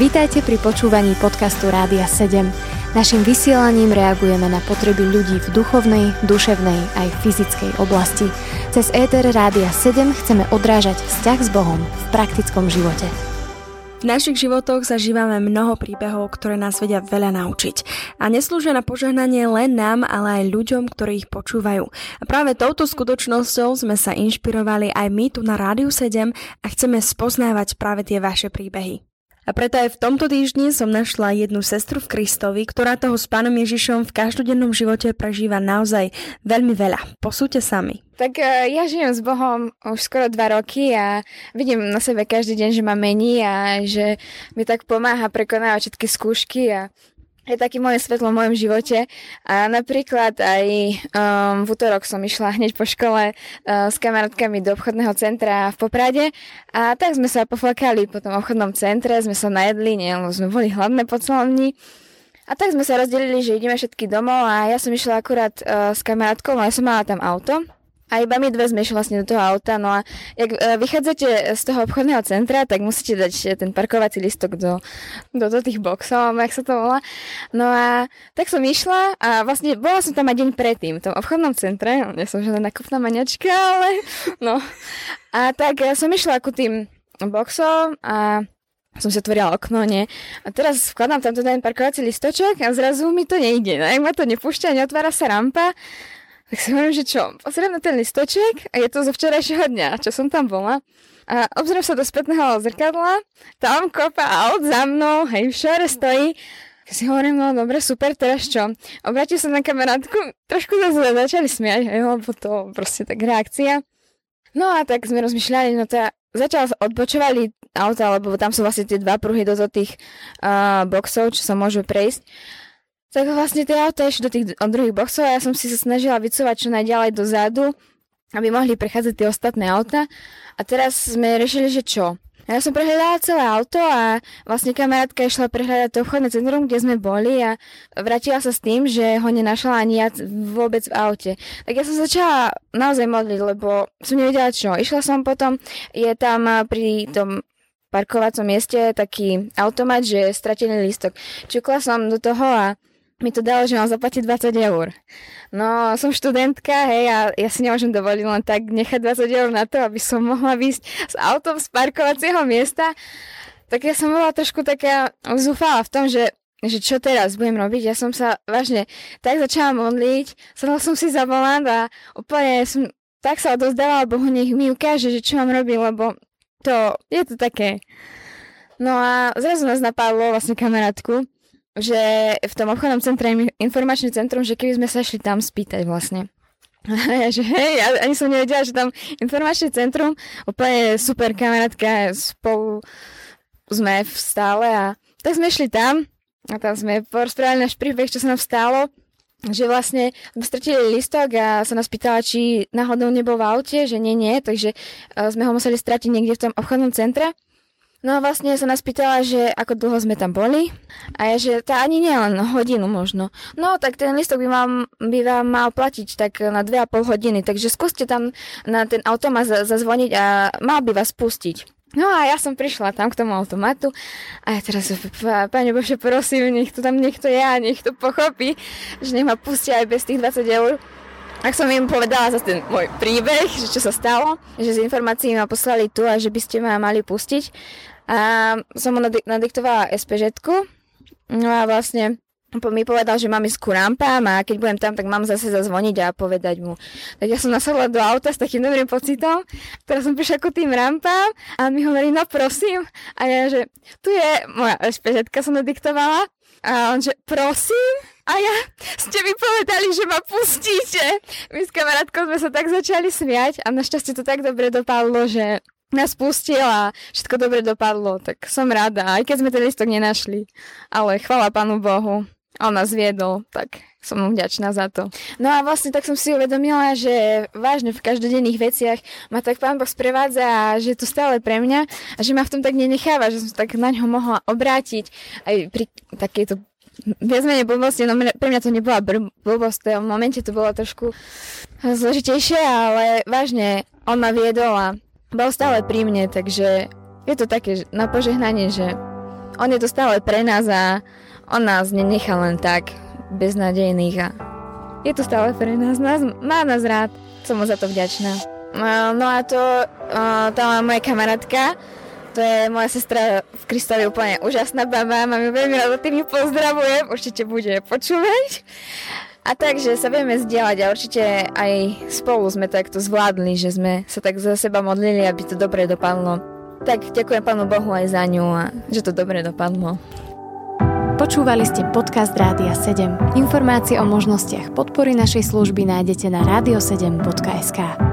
Vítajte pri počúvaní podcastu Rádia 7. Naším vysielaním reagujeme na potreby ľudí v duchovnej, duševnej aj fyzickej oblasti. Cez ETR Rádia 7 chceme odrážať vzťah s Bohom v praktickom živote. V našich životoch zažívame mnoho príbehov, ktoré nás vedia veľa naučiť. A neslúžia na požehnanie len nám, ale aj ľuďom, ktorí ich počúvajú. A práve touto skutočnosťou sme sa inšpirovali aj my tu na Rádiu 7 a chceme spoznávať práve tie vaše príbehy. A preto aj v tomto týždni som našla jednu sestru v Kristovi, ktorá toho s pánom Ježišom v každodennom živote prežíva naozaj veľmi veľa. Posúďte sami. Tak uh, ja žijem s Bohom už skoro dva roky a vidím na sebe každý deň, že ma mení a že mi tak pomáha prekonávať všetky skúšky a je taký moje svetlo v mojom živote. A napríklad aj um, v útorok som išla hneď po škole uh, s kamarátkami do obchodného centra v Poprade a tak sme sa poflakali po tom obchodnom centre, sme sa najedli, nie, lebo sme boli hladné po celom dni. A tak sme sa rozdelili, že ideme všetky domov a ja som išla akurát uh, s kamarátkou, ja som mala tam auto a iba my dve sme vlastne do toho auta, no a jak e, vychádzate z toho obchodného centra, tak musíte dať e, ten parkovací listok do, do, do tých boxov, jak sa to volá. No a tak som išla a vlastne bola som tam aj deň predtým, v tom obchodnom centre, no, nie som žiadna nakupná maňačka, ale no. A tak ja som išla ako tým boxom a som si otvorila okno, nie? A teraz vkladám tam ten parkovací listoček a zrazu mi to nejde. No, ak ma to nepúšťa, neotvára sa rampa, tak si hovorím, že čo, pozriem na ten listoček a je to zo včerajšieho dňa, čo som tam bola. A obzriem sa do spätného zrkadla, tam kopa aut za mnou, hej, všade stojí. Ja si hovorím, no dobre, super, teraz čo? Obrátil sa na kamarátku, trošku sa začali smiať, hej, lebo to proste tak reakcia. No a tak sme rozmýšľali, no to ja začal odbočovali auta, lebo tam sú vlastne tie dva pruhy do tých uh, boxov, čo sa môžu prejsť. Tak vlastne tie auta išli do tých druhých boxov a ja som si sa snažila vycúvať čo najďalej dozadu, aby mohli prechádzať tie ostatné auta. A teraz sme riešili, že čo? Ja som prehľadala celé auto a vlastne kamarátka išla prehľadať to obchodné centrum, kde sme boli a vrátila sa s tým, že ho nenašla ani ja vôbec v aute. Tak ja som začala naozaj modliť, lebo som nevedela čo. Išla som potom, je tam pri tom parkovacom mieste taký automat, že stratený lístok. Čukla som do toho a mi to dalo, že mám zaplatiť 20 eur. No, som študentka, hej, a ja si nemôžem dovoliť len tak nechať 20 eur na to, aby som mohla výjsť s autom z parkovacieho miesta. Tak ja som bola trošku taká zúfala v tom, že že čo teraz budem robiť. Ja som sa vážne tak začala modliť, sadla som si za volant a úplne som tak sa odozdávala Bohu, nech mi ukáže, že čo mám robiť, lebo to je to také. No a zrazu nás napadlo vlastne kamarátku, že v tom obchodnom centre informačné centrum, že keby sme sa šli tam spýtať vlastne. Ja, že hej, ja ani som nevedela, že tam informačné centrum, úplne super kamarátka, spolu sme v stále a tak sme šli tam a tam sme porozprávali náš príbeh, čo sa nám stalo, že vlastne sme stratili listok a sa nás pýtala, či náhodou nebol v aute, že nie, nie, takže eh, sme ho museli stratiť niekde v tom obchodnom centre. No vlastne sa nás pýtala, že ako dlho sme tam boli a ja, že tá ani nie len hodinu možno. No tak ten listok by, mám, by vám mal platiť tak na 2,5 hodiny, takže skúste tam na ten automat zazvoniť a mal by vás pustiť. No a ja som prišla tam k tomu automatu a ja teraz, Pane Bože, prosím, nech to tam niekto ja, nech to pochopí, že nech ma pustia aj bez tých 20 eur. Ak som im povedala za ten môj príbeh, že čo sa stalo, že z informácií ma poslali tu a že by ste ma mali pustiť, a som mu nadiktovala SPŽ, no a vlastne mi povedal, že mám ísť ku rampám a keď budem tam, tak mám zase zazvoniť a povedať mu. Tak ja som nasadla do auta s takým dobrým pocitom, teraz som prišla ku tým rampám a on mi hovorí, no prosím. A ja, že tu je moja SPŽ, som nadiktovala a on, že prosím. A ja, ste mi povedali, že ma pustíte. My s kamarátkou sme sa tak začali smiať a našťastie to tak dobre dopadlo, že nás pustil a všetko dobre dopadlo, tak som rada, aj keď sme ten listok nenašli. Ale chvala Pánu Bohu, on nás viedol, tak som mu vďačná za to. No a vlastne tak som si uvedomila, že vážne v každodenných veciach ma tak Pán Boh sprevádza a že je to stále pre mňa a že ma v tom tak nenecháva, že som tak na ňo mohla obrátiť aj pri takejto viac menej blbosti, no pre mňa to nebola blbosť, v momente to bolo trošku zložitejšie, ale vážne on ma viedol a bol stále pri mne, takže je to také na požehnanie, že on je to stále pre nás a on nás nenechá len tak beznadejných a je to stále pre nás, nás má nás rád, som mu za to vďačná. No a to, tá moja kamarátka, to je moja sestra v Kristovi úplne úžasná baba, mám ju veľmi rada, tým ju pozdravujem, určite bude počúvať. A takže sa vieme zdieľať a určite aj spolu sme takto zvládli, že sme sa tak za seba modlili, aby to dobre dopadlo. Tak ďakujem Pánu Bohu aj za ňu a že to dobre dopadlo. Počúvali ste podcast Rádia 7. Informácie o možnostiach podpory našej služby nájdete na radio7.sk.